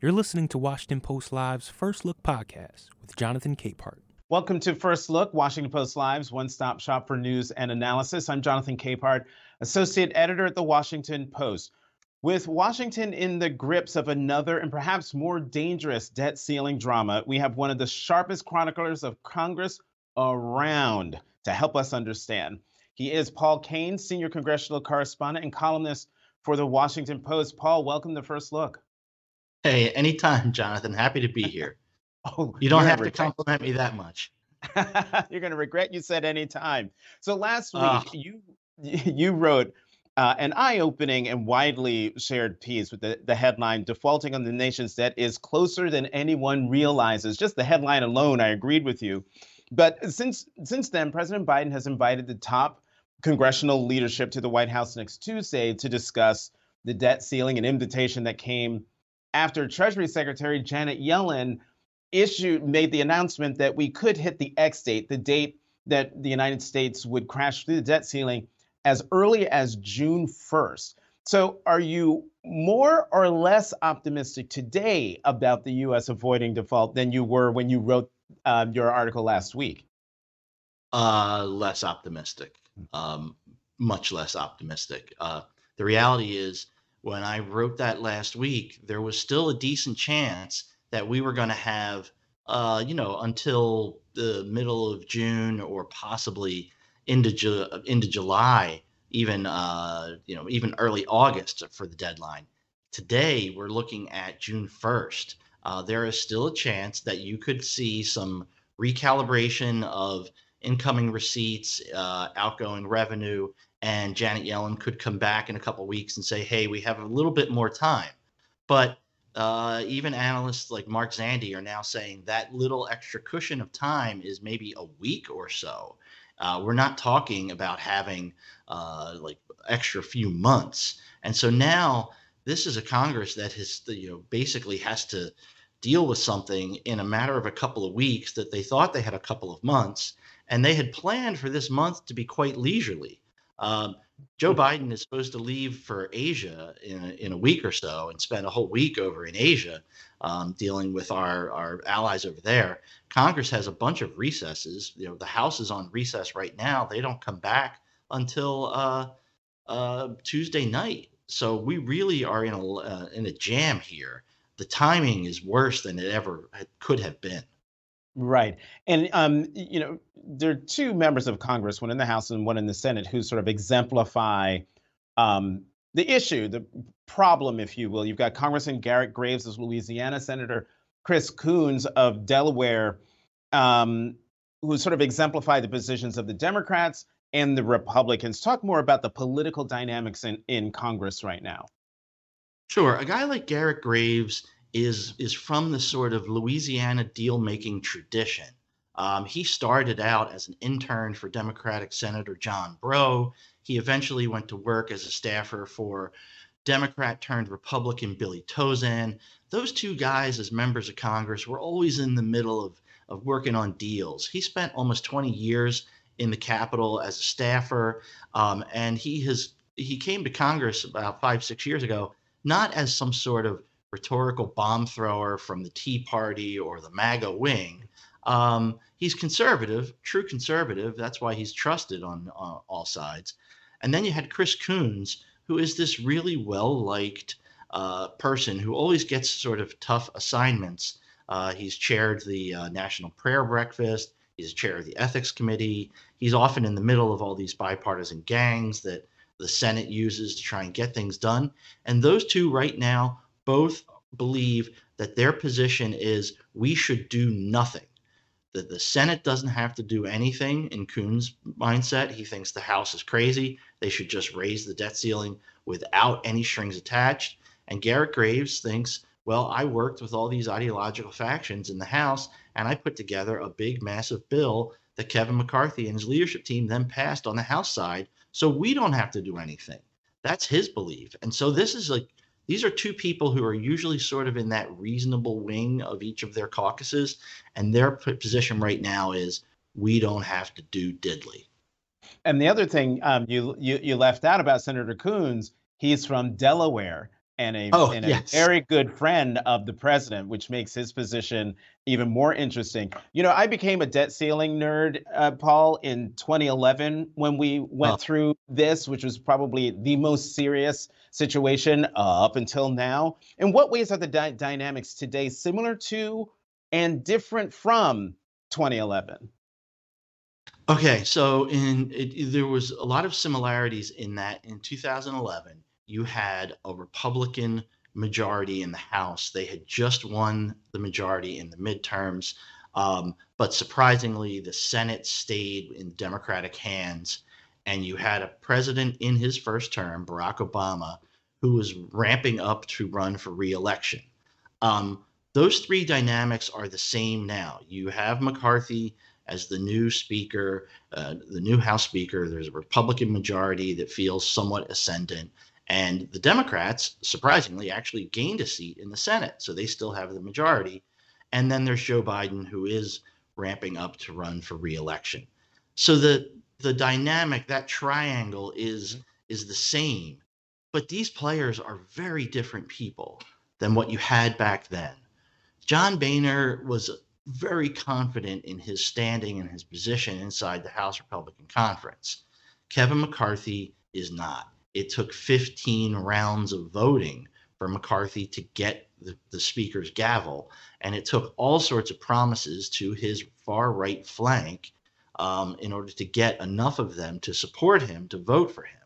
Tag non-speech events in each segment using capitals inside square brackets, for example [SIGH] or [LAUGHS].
You're listening to Washington Post Live's First Look podcast with Jonathan Capehart. Welcome to First Look, Washington Post Live's one stop shop for news and analysis. I'm Jonathan Capehart, Associate Editor at the Washington Post. With Washington in the grips of another and perhaps more dangerous debt ceiling drama, we have one of the sharpest chroniclers of Congress around to help us understand. He is Paul Kane, Senior Congressional Correspondent and columnist for the Washington Post. Paul, welcome to First Look. Hey, anytime, Jonathan. Happy to be here. [LAUGHS] oh, you don't have to compliment me that much. [LAUGHS] you're going to regret you said anytime. So last week you [LAUGHS] you wrote uh, an eye-opening and widely shared piece with the, the headline "Defaulting on the nation's debt is closer than anyone realizes." Just the headline alone, I agreed with you. But since since then, President Biden has invited the top congressional leadership to the White House next Tuesday to discuss the debt ceiling, an invitation that came after Treasury Secretary Janet Yellen issued made the announcement that we could hit the X date, the date that the United States would crash through the debt ceiling as early as June 1st. So, are you more or less optimistic today about the U.S. avoiding default than you were when you wrote uh, your article last week? Uh, less optimistic, um, much less optimistic. Uh, the reality is, when I wrote that last week, there was still a decent chance that we were going to have, uh, you know, until the middle of June or possibly into Ju- into July, even uh, you know, even early August for the deadline. Today, we're looking at June first. Uh, there is still a chance that you could see some recalibration of incoming receipts, uh, outgoing revenue, and Janet Yellen could come back in a couple weeks and say, "Hey, we have a little bit more time." But uh, even analysts like Mark Zandi are now saying that little extra cushion of time is maybe a week or so. Uh, we're not talking about having uh, like extra few months, and so now this is a Congress that has you know basically has to deal with something in a matter of a couple of weeks that they thought they had a couple of months, and they had planned for this month to be quite leisurely. Um, Joe Biden is supposed to leave for Asia in a, in a week or so and spend a whole week over in Asia um, dealing with our, our allies over there. Congress has a bunch of recesses. You know, the House is on recess right now. They don't come back until uh, uh, Tuesday night. So we really are in a uh, in a jam here. The timing is worse than it ever could have been. Right. And, um, you know, there are two members of Congress, one in the House and one in the Senate, who sort of exemplify um, the issue, the problem, if you will. You've got Congressman Garrett Graves of Louisiana, Senator Chris Coons of Delaware, um, who sort of exemplify the positions of the Democrats and the Republicans. Talk more about the political dynamics in, in Congress right now. Sure. A guy like Garrett Graves is is from the sort of Louisiana deal making tradition. Um, he started out as an intern for Democratic Senator John Breaux. He eventually went to work as a staffer for Democrat turned Republican Billy Tauzin. Those two guys, as members of Congress, were always in the middle of, of working on deals. He spent almost 20 years in the Capitol as a staffer, um, and he has he came to Congress about five six years ago, not as some sort of rhetorical bomb thrower from the Tea Party or the MAGA wing. Um, he's conservative, true conservative. That's why he's trusted on uh, all sides. And then you had Chris Coons, who is this really well liked uh, person who always gets sort of tough assignments. Uh, he's chaired the uh, National Prayer Breakfast. He's chair of the Ethics Committee. He's often in the middle of all these bipartisan gangs that the Senate uses to try and get things done. And those two right now both believe that their position is we should do nothing. That the Senate doesn't have to do anything in Coons' mindset. He thinks the House is crazy. They should just raise the debt ceiling without any strings attached. And Garrett Graves thinks, well, I worked with all these ideological factions in the House and I put together a big, massive bill that Kevin McCarthy and his leadership team then passed on the House side. So we don't have to do anything. That's his belief. And so this is like these are two people who are usually sort of in that reasonable wing of each of their caucuses, and their position right now is we don't have to do diddly. And the other thing um, you, you you left out about Senator Coons, he's from Delaware. And a, oh, and a yes. very good friend of the president, which makes his position even more interesting. You know, I became a debt ceiling nerd, uh, Paul, in 2011 when we went oh. through this, which was probably the most serious situation uh, up until now. In what ways are the dy- dynamics today similar to and different from 2011? Okay, so in it, there was a lot of similarities in that in 2011 you had a Republican majority in the House. They had just won the majority in the midterms, um, but surprisingly, the Senate stayed in Democratic hands, and you had a president in his first term, Barack Obama, who was ramping up to run for reelection. Um, those three dynamics are the same now. You have McCarthy as the new speaker, uh, the new House Speaker. There's a Republican majority that feels somewhat ascendant. And the Democrats, surprisingly, actually gained a seat in the Senate. So they still have the majority. And then there's Joe Biden, who is ramping up to run for reelection. So the the dynamic, that triangle is mm-hmm. is the same. But these players are very different people than what you had back then. John Boehner was very confident in his standing and his position inside the House Republican Conference. Kevin McCarthy is not it took 15 rounds of voting for McCarthy to get the, the speaker's gavel. And it took all sorts of promises to his far right flank um, in order to get enough of them to support him, to vote for him.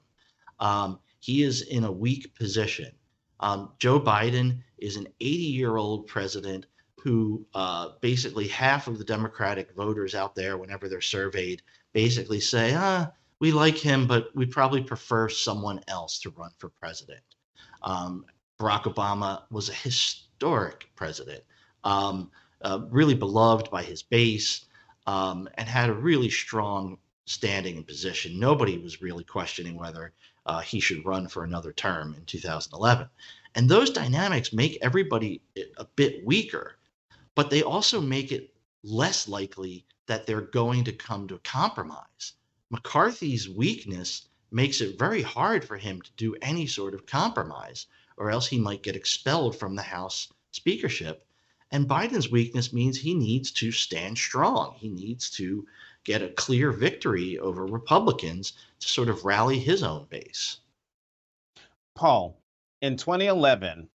Um, he is in a weak position. Um, Joe Biden is an 80 year old president who uh, basically half of the Democratic voters out there, whenever they're surveyed, basically say, ah, we like him, but we probably prefer someone else to run for president. Um, Barack Obama was a historic president, um, uh, really beloved by his base, um, and had a really strong standing and position. Nobody was really questioning whether uh, he should run for another term in 2011. And those dynamics make everybody a bit weaker, but they also make it less likely that they're going to come to a compromise. McCarthy's weakness makes it very hard for him to do any sort of compromise, or else he might get expelled from the House speakership. And Biden's weakness means he needs to stand strong. He needs to get a clear victory over Republicans to sort of rally his own base. Paul, in 2011,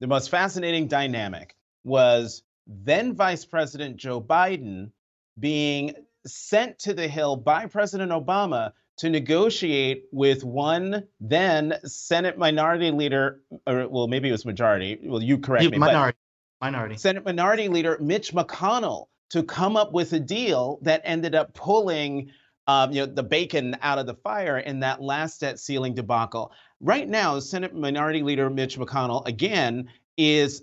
the most fascinating dynamic was then Vice President Joe Biden being sent to the Hill by President Obama to negotiate with one then Senate Minority Leader, or well, maybe it was majority. Well, you correct me. Minority. Minority. Senate Minority Leader Mitch McConnell to come up with a deal that ended up pulling um, you know, the bacon out of the fire in that last debt ceiling debacle. Right now, Senate Minority Leader Mitch McConnell again is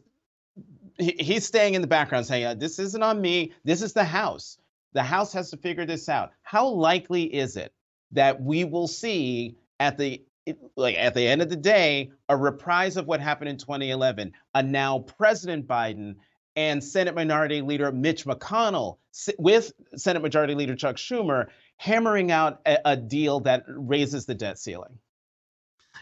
he's staying in the background saying, "This isn't on me. This is the House." The House has to figure this out. How likely is it that we will see at the like at the end of the day a reprise of what happened in 2011? A now President Biden and Senate Minority Leader Mitch McConnell with Senate Majority Leader Chuck Schumer hammering out a, a deal that raises the debt ceiling.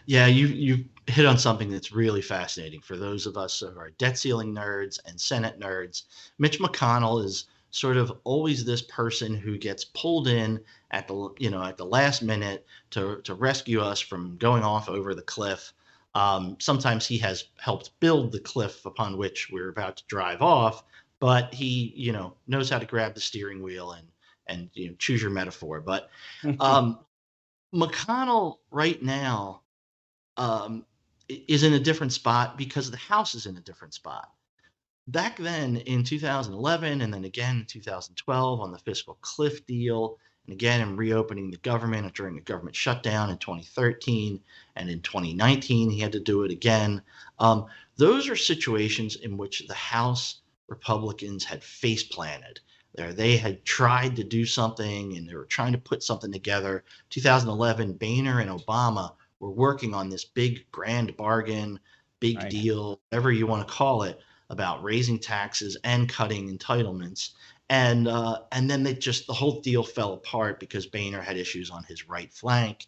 Yeah, you you hit on something that's really fascinating for those of us who are debt ceiling nerds and Senate nerds. Mitch McConnell is sort of always this person who gets pulled in at the you know at the last minute to to rescue us from going off over the cliff. Um, sometimes he has helped build the cliff upon which we're about to drive off, but he you know knows how to grab the steering wheel and and you know choose your metaphor. But [LAUGHS] um, McConnell right now um, is in a different spot because the House is in a different spot back then in 2011 and then again in 2012 on the fiscal cliff deal and again in reopening the government during the government shutdown in 2013 and in 2019 he had to do it again. Um, those are situations in which the house republicans had face planted. There they had tried to do something and they were trying to put something together. 2011 boehner and obama were working on this big grand bargain big right. deal whatever you want to call it about raising taxes and cutting entitlements. And uh, and then they just the whole deal fell apart because Boehner had issues on his right flank.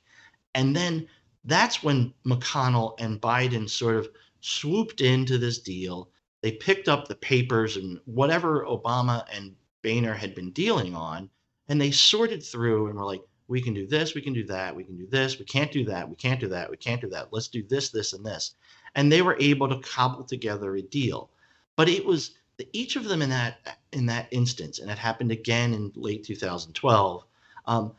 And then that's when McConnell and Biden sort of swooped into this deal. They picked up the papers and whatever Obama and Boehner had been dealing on, and they sorted through and were like, we can do this, we can do that, we can do this, we can't do that, we can't do that, we can't do that. Let's do this, this, and this. And they were able to cobble together a deal. But it was each of them in that in that instance, and it happened again in late 2012. Um,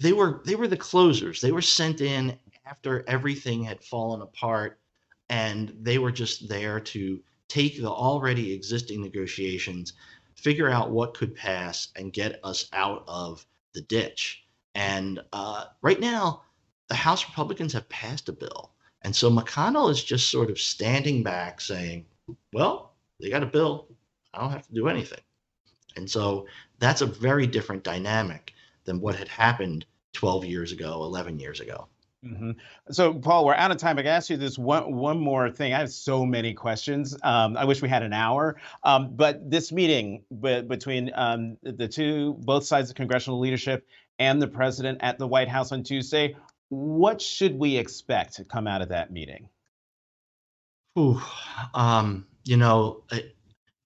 they were they were the closers. They were sent in after everything had fallen apart, and they were just there to take the already existing negotiations, figure out what could pass, and get us out of the ditch. And uh, right now, the House Republicans have passed a bill. And so McConnell is just sort of standing back saying, well, they got a bill. I don't have to do anything. And so that's a very different dynamic than what had happened 12 years ago, 11 years ago. Mm-hmm. So, Paul, we're out of time. I can ask you this one one more thing. I have so many questions. Um, I wish we had an hour. Um, but this meeting b- between um, the two, both sides of congressional leadership and the president at the White House on Tuesday, what should we expect to come out of that meeting? Ooh, um, you know, it,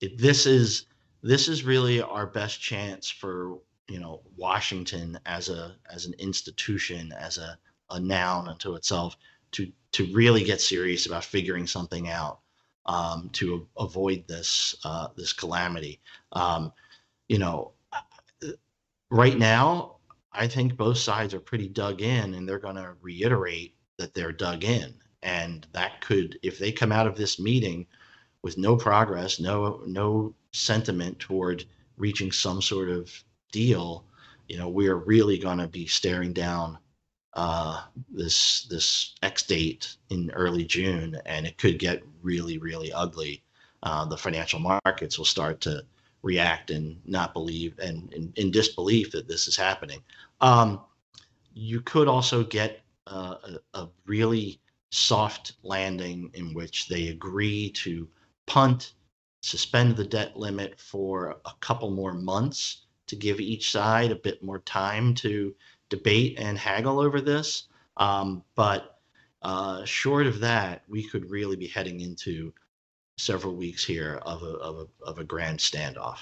it, this is this is really our best chance for you know Washington as a as an institution as a, a noun unto itself to to really get serious about figuring something out um, to avoid this uh, this calamity. Um, you know, right now I think both sides are pretty dug in and they're going to reiterate that they're dug in. And that could, if they come out of this meeting with no progress, no no sentiment toward reaching some sort of deal, you know, we're really going to be staring down uh, this this X date in early June, and it could get really really ugly. Uh, the financial markets will start to react and not believe and in, in disbelief that this is happening. Um, you could also get uh, a, a, really soft landing in which they agree to punt, suspend the debt limit for a couple more months to give each side a bit more time to debate and haggle over this. Um, but uh, short of that, we could really be heading into several weeks here of a, of a, of a grand standoff.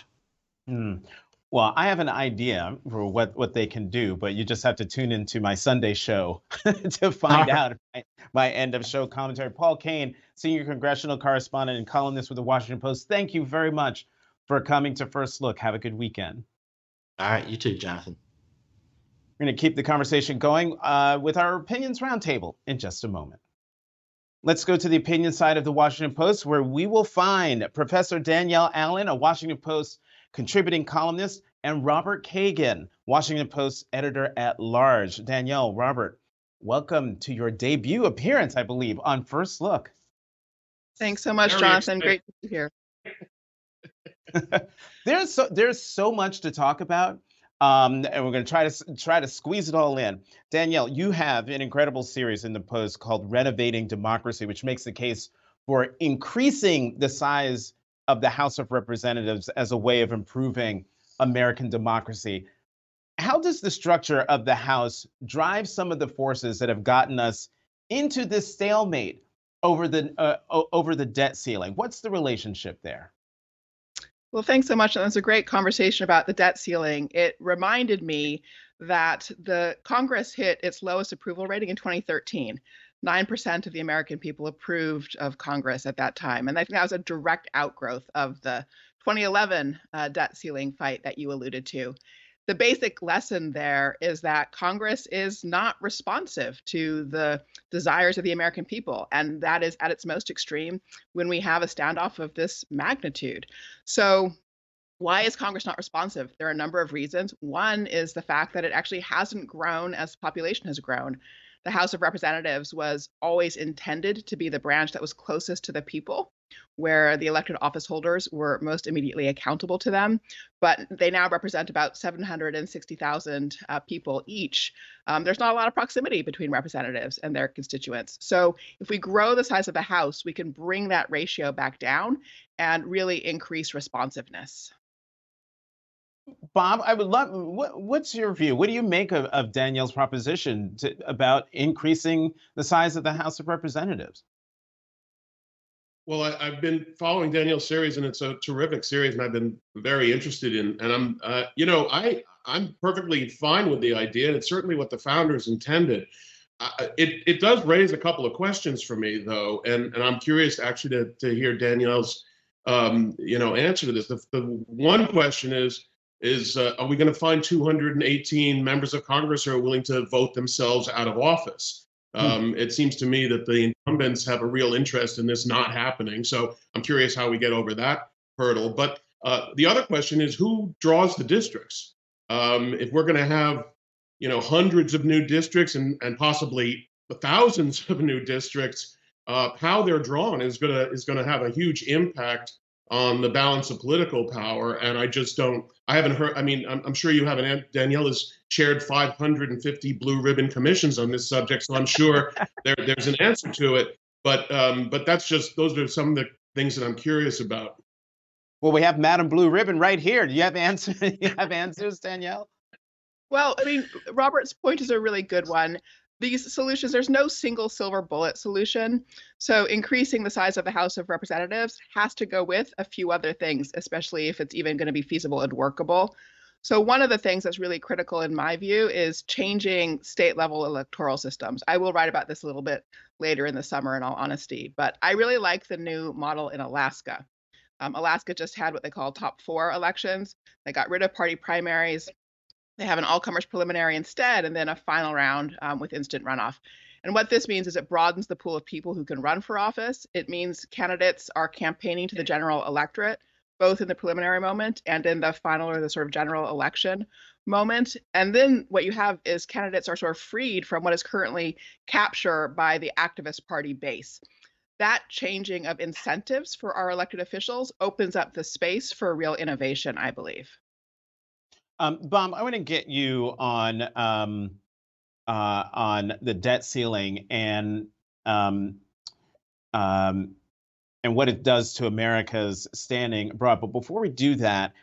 Mm. Well, I have an idea for what, what they can do, but you just have to tune into my Sunday show [LAUGHS] to find out my, my, end of show commentary. Paul Kane, senior congressional correspondent and columnist with the Washington Post, thank you very much for coming to First Look. Have a good weekend. All right, you too, Jonathan. We're going to keep the conversation going uh, with our opinions roundtable in just a moment. Let's go to the opinion side of the Washington Post, where we will find Professor Danielle Allen, a Washington Post contributing columnist, and Robert Kagan, Washington Post editor at large. Danielle, Robert, welcome to your debut appearance, I believe, on First Look. Thanks so much, Jonathan. Great to be here. [LAUGHS] there's so there's so much to talk about. Um, and we're going to try to try to squeeze it all in. Danielle, you have an incredible series in the Post called "Renovating Democracy," which makes the case for increasing the size of the House of Representatives as a way of improving American democracy. How does the structure of the House drive some of the forces that have gotten us into this stalemate over the uh, over the debt ceiling? What's the relationship there? Well, thanks so much. That's a great conversation about the debt ceiling. It reminded me that the Congress hit its lowest approval rating in 2013. 9% of the American people approved of Congress at that time. And I think that was a direct outgrowth of the 2011 uh, debt ceiling fight that you alluded to. The basic lesson there is that Congress is not responsive to the desires of the American people. And that is at its most extreme when we have a standoff of this magnitude. So, why is Congress not responsive? There are a number of reasons. One is the fact that it actually hasn't grown as population has grown the House of Representatives was always intended to be the branch that was closest to the people, where the elected office holders were most immediately accountable to them. But they now represent about 760,000 uh, people each. Um, there's not a lot of proximity between representatives and their constituents. So if we grow the size of the House, we can bring that ratio back down and really increase responsiveness. Bob, I would love. What, what's your view? What do you make of, of Danielle's proposition to, about increasing the size of the House of Representatives? Well, I, have been following Danielle's series, and it's a terrific series, and I've been very interested in. And I'm, uh, you know, I I'm perfectly fine with the idea, and it's certainly what the founders intended. Uh, it it does raise a couple of questions for me, though, and and I'm curious actually to to hear Danielle's, um, you know, answer to this. The, the one question is is uh, are we going to find 218 members of Congress who are willing to vote themselves out of office? Hmm. Um, it seems to me that the incumbents have a real interest in this not happening. So I'm curious how we get over that hurdle. But uh, the other question is who draws the districts? Um, if we're going to have, you know, hundreds of new districts and, and possibly thousands [LAUGHS] of new districts, uh, how they're drawn is going to is going to have a huge impact on the balance of political power. And I just don't, I haven't heard, I mean, I'm, I'm, sure you haven't, Danielle has chaired 550 blue ribbon commissions on this subject. So I'm sure [LAUGHS] there, there's an answer to it. But, um, but that's just, those are some of the things that I'm curious about. Well, we have Madam Blue Ribbon right here. Do you have answers? [LAUGHS] you have answers, Danielle? Well, I mean, Robert's point is a really good one these solutions, there's no single silver bullet solution. So increasing the size of the House of Representatives has to go with a few other things, especially if it's even going to be feasible and workable. So one of the things that's really critical in my view is changing state level electoral systems. I will write about this a little bit later in the summer in all honesty, but I really like the new model in Alaska. Um, Alaska just had what they call top four elections. They got rid of party primaries. They have an all comers preliminary instead, and then a final round um, with instant runoff. And what this means is it broadens the pool of people who can run for office. It means candidates are campaigning to the general electorate, both in the preliminary moment and in the final or the sort of general election moment. And then what you have is candidates are sort of freed from what is currently capture by the activist party base. That changing of incentives for our elected officials opens up the space for real innovation, I believe. Um, Bob, I want to get you on um, uh, on the debt ceiling and um, um, and what it does to America's standing abroad. But before we do that,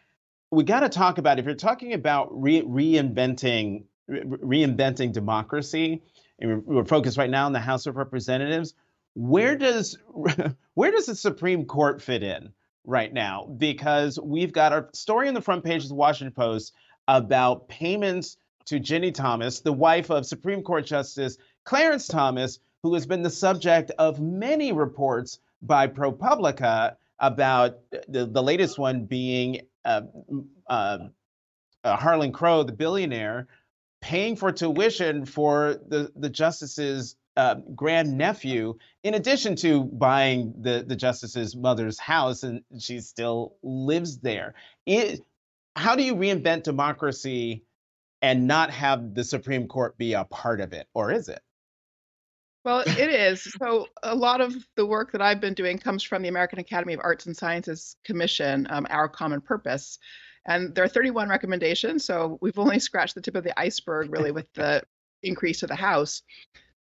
we got to talk about if you're talking about re- reinventing re- reinventing democracy, and we're, we're focused right now on the House of Representatives. Where does [LAUGHS] where does the Supreme Court fit in right now? Because we've got our story on the front page of the Washington Post about payments to Ginni Thomas, the wife of Supreme Court Justice Clarence Thomas, who has been the subject of many reports by ProPublica about the, the latest one being uh, uh, uh, Harlan Crow, the billionaire, paying for tuition for the, the justice's uh, grandnephew, in addition to buying the, the justice's mother's house, and she still lives there. It, how do you reinvent democracy and not have the Supreme Court be a part of it, or is it? Well, it is. So, a lot of the work that I've been doing comes from the American Academy of Arts and Sciences Commission, um, Our Common Purpose. And there are 31 recommendations. So, we've only scratched the tip of the iceberg, really, with the increase to the House.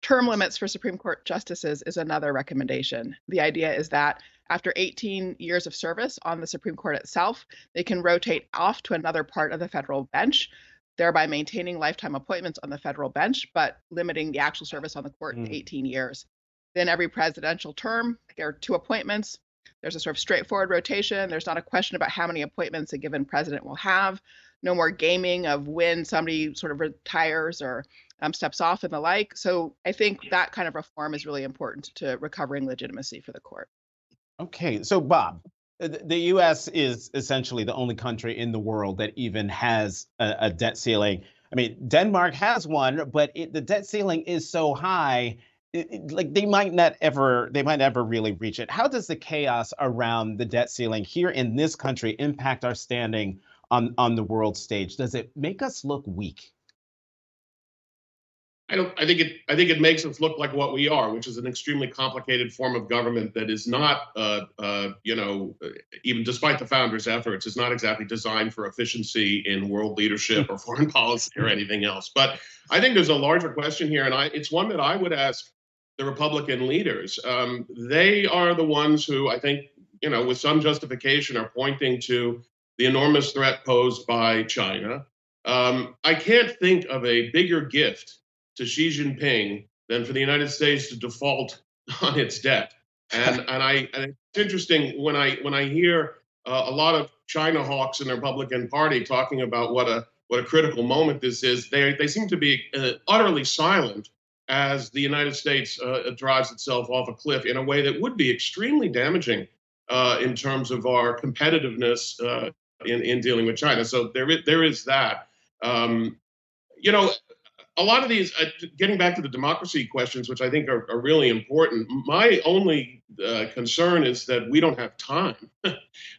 Term limits for Supreme Court justices is another recommendation. The idea is that after 18 years of service on the Supreme Court itself, they can rotate off to another part of the federal bench, thereby maintaining lifetime appointments on the federal bench, but limiting the actual service on the court mm. to 18 years. Then every presidential term, there are two appointments. There's a sort of straightforward rotation. There's not a question about how many appointments a given president will have. No more gaming of when somebody sort of retires or um, steps off and the like. So I think that kind of reform is really important to recovering legitimacy for the court. Okay, so Bob, uh, the U.S. is essentially the only country in the world that even has a, a debt ceiling. I mean, Denmark has one, but it, the debt ceiling is so high, it, it, like they might not ever, they might never really reach it. How does the chaos around the debt ceiling here in this country impact our standing on on the world stage? Does it make us look weak? I don't. I think it. I think it makes us look like what we are, which is an extremely complicated form of government that is not, uh, uh, you know, even despite the founders' efforts, is not exactly designed for efficiency in world leadership or foreign [LAUGHS] policy or anything else. But I think there's a larger question here, and I, it's one that I would ask the Republican leaders. Um, they are the ones who I think, you know, with some justification, are pointing to the enormous threat posed by China. Um, I can't think of a bigger gift to Xi Jinping than for the United States to default [LAUGHS] on its debt. And and I and it's interesting when I when I hear uh, a lot of China hawks in the Republican Party talking about what a what a critical moment this is. They they seem to be uh, utterly silent as the United States uh, drives itself off a cliff in a way that would be extremely damaging uh, in terms of our competitiveness uh, in in dealing with China. So there is, there is that. Um, you know, a lot of these, uh, getting back to the democracy questions, which I think are, are really important, my only uh, concern is that we don't have time. [LAUGHS] uh,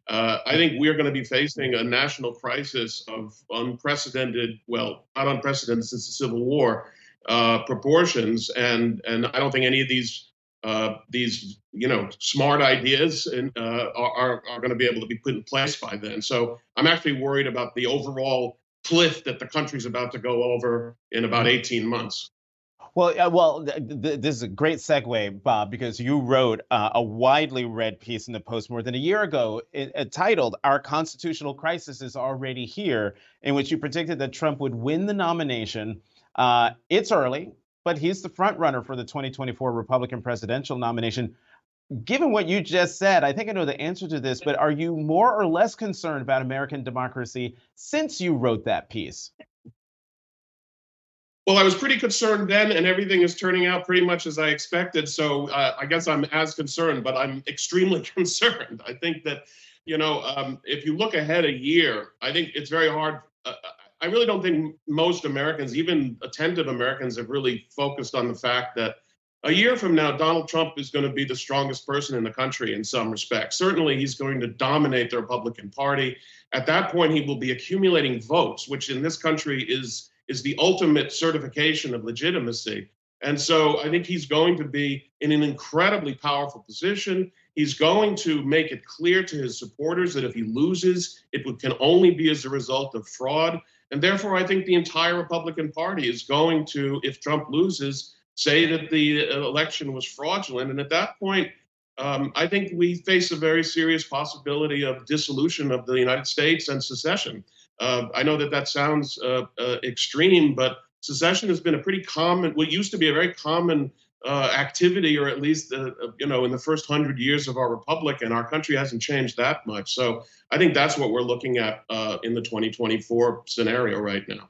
I think we're going to be facing a national crisis of unprecedented, well, not unprecedented since the Civil War, uh, proportions, and and I don't think any of these uh, these you know smart ideas and, uh, are are going to be able to be put in place by then. So I'm actually worried about the overall cliff that the country's about to go over in about mm-hmm. 18 months. Well, uh, well, th- th- this is a great segue, Bob, because you wrote uh, a widely read piece in the Post more than a year ago, it, it titled "Our Constitutional Crisis is Already Here," in which you predicted that Trump would win the nomination. Uh, it's early, but he's the front runner for the 2024 Republican presidential nomination given what you just said, I think I know the answer to this, but are you more or less concerned about American democracy since you wrote that piece? Well, I was pretty concerned then, and everything is turning out pretty much as I expected. So uh, I guess I'm as concerned, but I'm extremely [LAUGHS] concerned. I think that, you know, um, if you look ahead a year, I think it's very hard. Uh, I really don't think most Americans, even attentive Americans, have really focused on the fact that a year from now, Donald Trump is going to be the strongest person in the country in some respects. Certainly, he's going to dominate the Republican Party. At that point, he will be accumulating votes, which in this country is is the ultimate certification of legitimacy. And so I think he's going to be in an incredibly powerful position. He's going to make it clear to his supporters that if he loses, it can only be as a result of fraud. And therefore, I think the entire Republican Party is going to, if Trump loses, say that the uh, election was fraudulent. And at that point, um, I think we face a very serious possibility of dissolution of the United States and secession. Uh, I know that that sounds uh, uh, extreme, but secession has been a pretty common, what used to be a very common uh, activity, or at least, uh, you know, in the first hundred years of our republic, and our country hasn't changed that much. So I think that's what we're looking at in the 2024 scenario right now.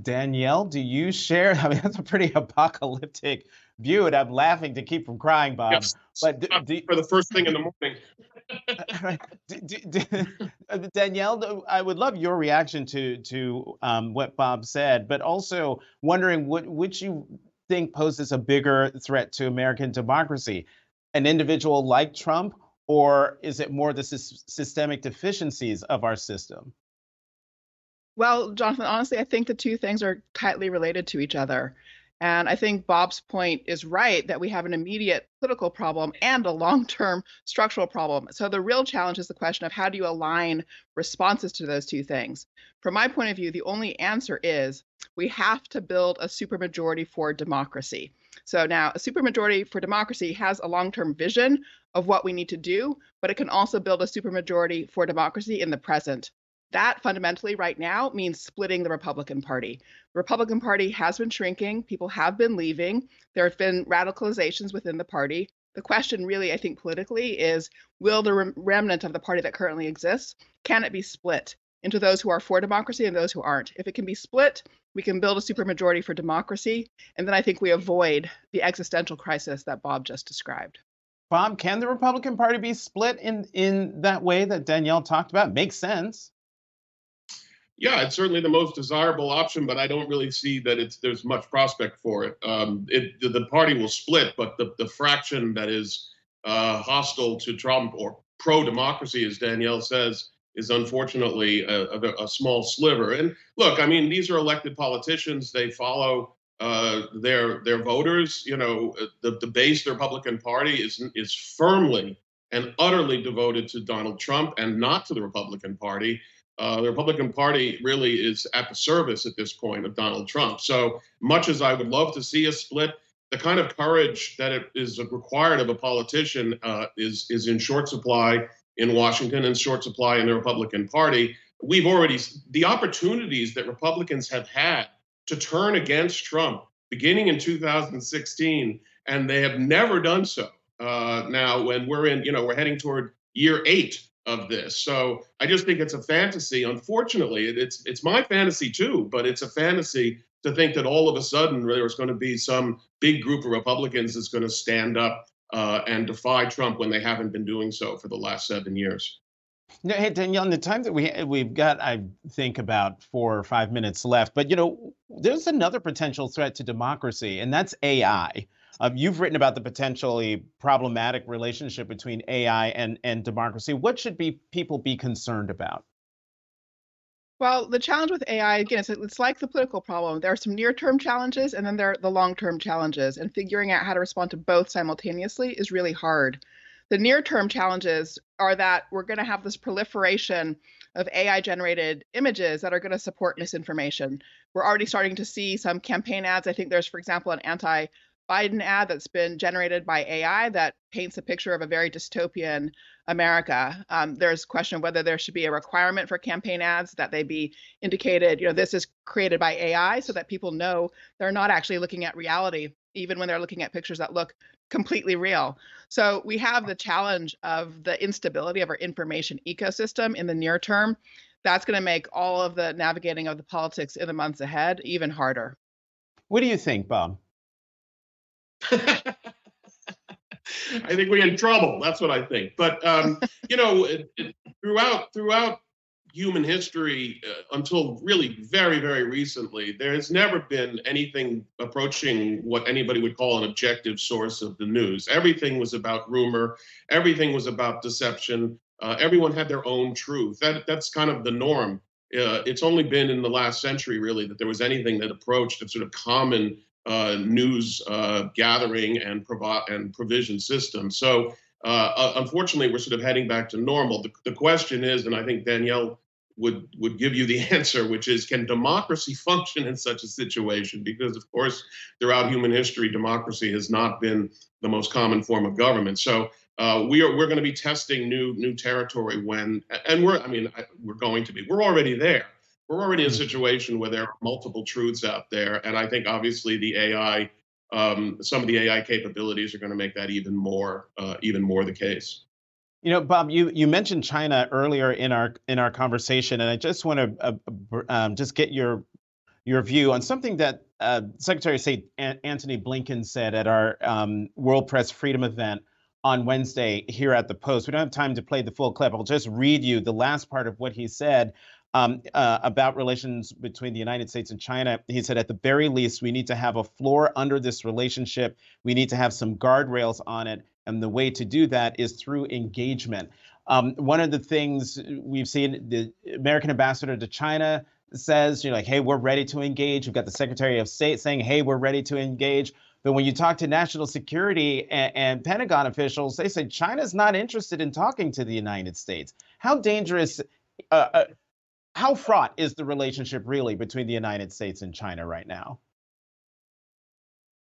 Danielle, do you share? [LAUGHS] I mean, that's a pretty apocalyptic view, and I'm laughing to keep from crying, Bob. Yes, but do, do, for the first thing in the morning. [LAUGHS] [LAUGHS] Uh, Danielle, I would love your reaction to to um, what Bob said, but also wondering what which you think poses a bigger threat to American democracy, an individual like Trump, or is it more the systemic deficiencies of our system? Well, Jonathan, honestly, I think the two things are tightly related to each other. And I think Bob's point is right that we have an immediate political problem and a long term structural problem. So the real challenge is the question of how do you align responses to those two things? From my point of view, the only answer is we have to build a supermajority for democracy. So now a supermajority for democracy has a long term vision of what we need to do, but it can also build a supermajority for democracy in the present. That fundamentally right now means splitting the Republican Party. The Republican Party has been shrinking, people have been leaving, there have been radicalizations within the party. The question really, I think, politically is will the remnant of the party that currently exists, can it be split into those who are for democracy and those who aren't? If it can be split, we can build a supermajority for democracy, and then I think we avoid the existential crisis that Bob just described. Bob, can the Republican Party be split in in that way that Danielle talked about? Makes sense yeah, it's certainly the most desirable option, but I don't really see that it's there's much prospect for it. Um, it the party will split, but the, the fraction that is uh, hostile to Trump or pro democracy, as Danielle says, is unfortunately a, a, a, small sliver. And look, I mean, these are elected politicians; they follow uh, their their voters. You know, the the base the Republican Party is is firmly and utterly devoted to Donald Trump and not to the Republican Party. Uh, the Republican Party really is at the service at this point of Donald Trump. So much as I would love to see a split, the kind of courage that is required of a politician uh, is is in short supply in Washington and short supply in the Republican Party. We've already the opportunities that Republicans have had to turn against Trump beginning in 2016, and they have never done so. uh, now when we're in, you know, we're heading toward year eight of this. So I just think it's a fantasy. Unfortunately, it's it's my fantasy too, but it's a fantasy to think that all of a sudden there's going to be some big group of Republicans that's going to stand up uh, and defy Trump when they haven't been doing so for the last seven years. No, hey Danielle, in the time that we we've got, I think about four or five minutes left. But you know, there's another potential threat to democracy, and that's AI. Uh, you've written about the potentially problematic relationship between AI and and democracy. What should be people be concerned about? Well, the challenge with AI, again, it's, it's like the political problem. There are some near term challenges and then there are the long term challenges. And figuring out how to respond to both simultaneously is really hard. The near term challenges are that we're going to have this proliferation of AI generated images that are going to support misinformation. We're already starting to see some campaign ads. I think there's, for example, an anti Biden ad that's been generated by AI that paints a picture of a very dystopian America. Um, there's a question of whether there should be a requirement for campaign ads that they be indicated, you know, this is created by AI so that people know they're not actually looking at reality, even when they're looking at pictures that look completely real. So we have the challenge of the instability of our information ecosystem in the near term. That's going to make all of the navigating of the politics in the months ahead even harder. What do you think, Bob? I think we're in trouble. That's what I think. But um, [LAUGHS] you know, it, it, throughout throughout human history, uh, until really very very recently, there has never been anything approaching what anybody would call an objective source of the news. Everything was about rumor. Everything was about deception. Uh, everyone had their own truth. That that's kind of the norm. Uh, it's only been in the last century, really, that there was anything that approached a sort of common uh, news uh, gathering and provide and provision system. So uh, uh, unfortunately, we're sort of heading back to normal. The, the question is, and I think Danielle would would give you the [LAUGHS] answer, which is, can democracy function in such a situation? Because of course, throughout human history, democracy has not been the most common form of government. So. Uh, we are we're going to be testing new new territory when and we're I mean we're going to be we're already there we're already in a mm. situation where there are multiple truths out there, and I think obviously the AI, um, some of the AI capabilities are going to make that even more, uh, even more the case. You know, Bob, you, you mentioned China earlier in our in our conversation, and I just want to uh, um, just get your your view on something that uh, Secretary of State Antony Blinken said at our um, World Press Freedom event on Wednesday here at the Post. We don't have time to play the full clip. I'll just read you the last part of what he said um, uh, about relations between the United States and China. He said, at the very least, we need to have a floor under this relationship. We need to have some guardrails on it. And the way to do that is through engagement. Um, one of the things we've seen the American ambassador to China says, you're like, hey, we're ready to engage. We've got the Secretary of State saying, hey, we're ready to engage. But when you talk to national security and, and Pentagon officials, they say China's not interested in talking to the United States. How dangerous uh, uh how fraught is the relationship really between the United States and China right now?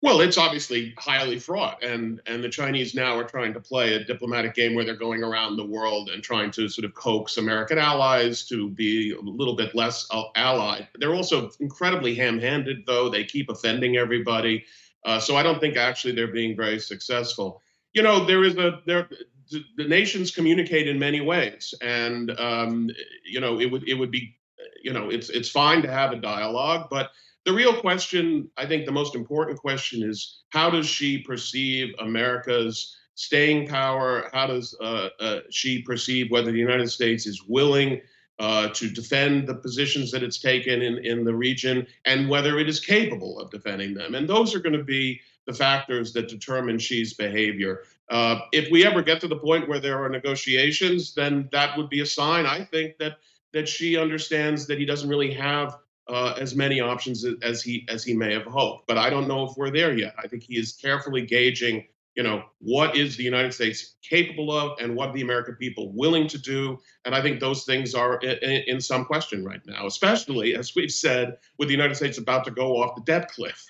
Well, it's obviously highly fraught, and and the Chinese now are trying to play a diplomatic game where they're going around the world and trying to sort of coax American allies to be a little bit less allied. They're also incredibly ham-handed, though. They keep offending everybody, uh, so I don't think actually they're being very successful. You know, there is a there the nations communicate in many ways, and um, you know it would it would be you know it's it's fine to have a dialogue, but the real question, I think, the most important question is how does Xi perceive America's staying power? How does uh, uh, Xi perceive whether the United States is willing uh, to defend the positions that it's taken in, in the region and whether it is capable of defending them? And those are going to be the factors that determine Xi's behavior. Uh, if we ever get to the point where there are negotiations, then that would be a sign, I think, that that Xi understands that he doesn't really have uh, as many options as he as he may have hoped. But I don't know if we're there yet. I think he is carefully gauging, you know, what is the United States capable of, and what the American people willing to do. And I think those things are in, in some question right now, especially as we've said, with the United States about to go off the debt cliff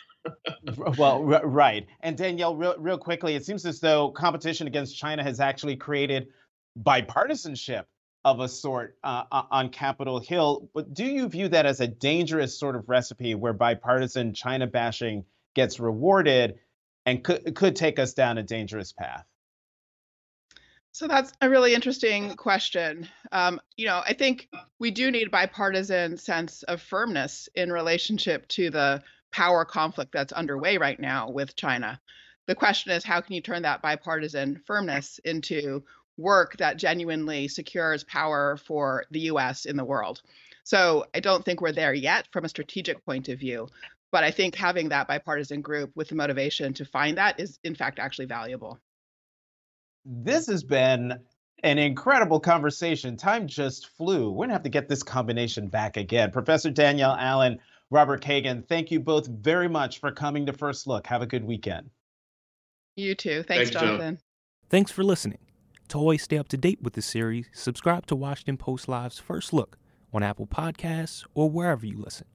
well, right. And Danielle, real, real quickly, it seems as though competition against China has actually created bipartisanship of a sort uh, on Capitol Hill. But do you view that as a dangerous sort of recipe where bipartisan China bashing gets rewarded and could, could take us down a dangerous path? So that's a really interesting question. Um, you know, I think we do need a bipartisan sense of firmness in relationship to the power conflict that's underway right now with China. The question is, how can you turn that bipartisan firmness into work that genuinely secures power for the US in the world? So I don't think we're there yet from a strategic point of view, but I think having that bipartisan group with the motivation to find that is, in fact, actually valuable this has been an incredible conversation. Time just flew. We're going to have to get this combination back again. Professor Danielle Allen, Robert Kagan, thank you both very much for coming to First Look. Have a good weekend. You too. Thanks, Thanks Jonathan. John. Thanks for listening. To always stay up to date with the series, subscribe to Washington Post Live's First Look on Apple Podcasts or wherever you listen.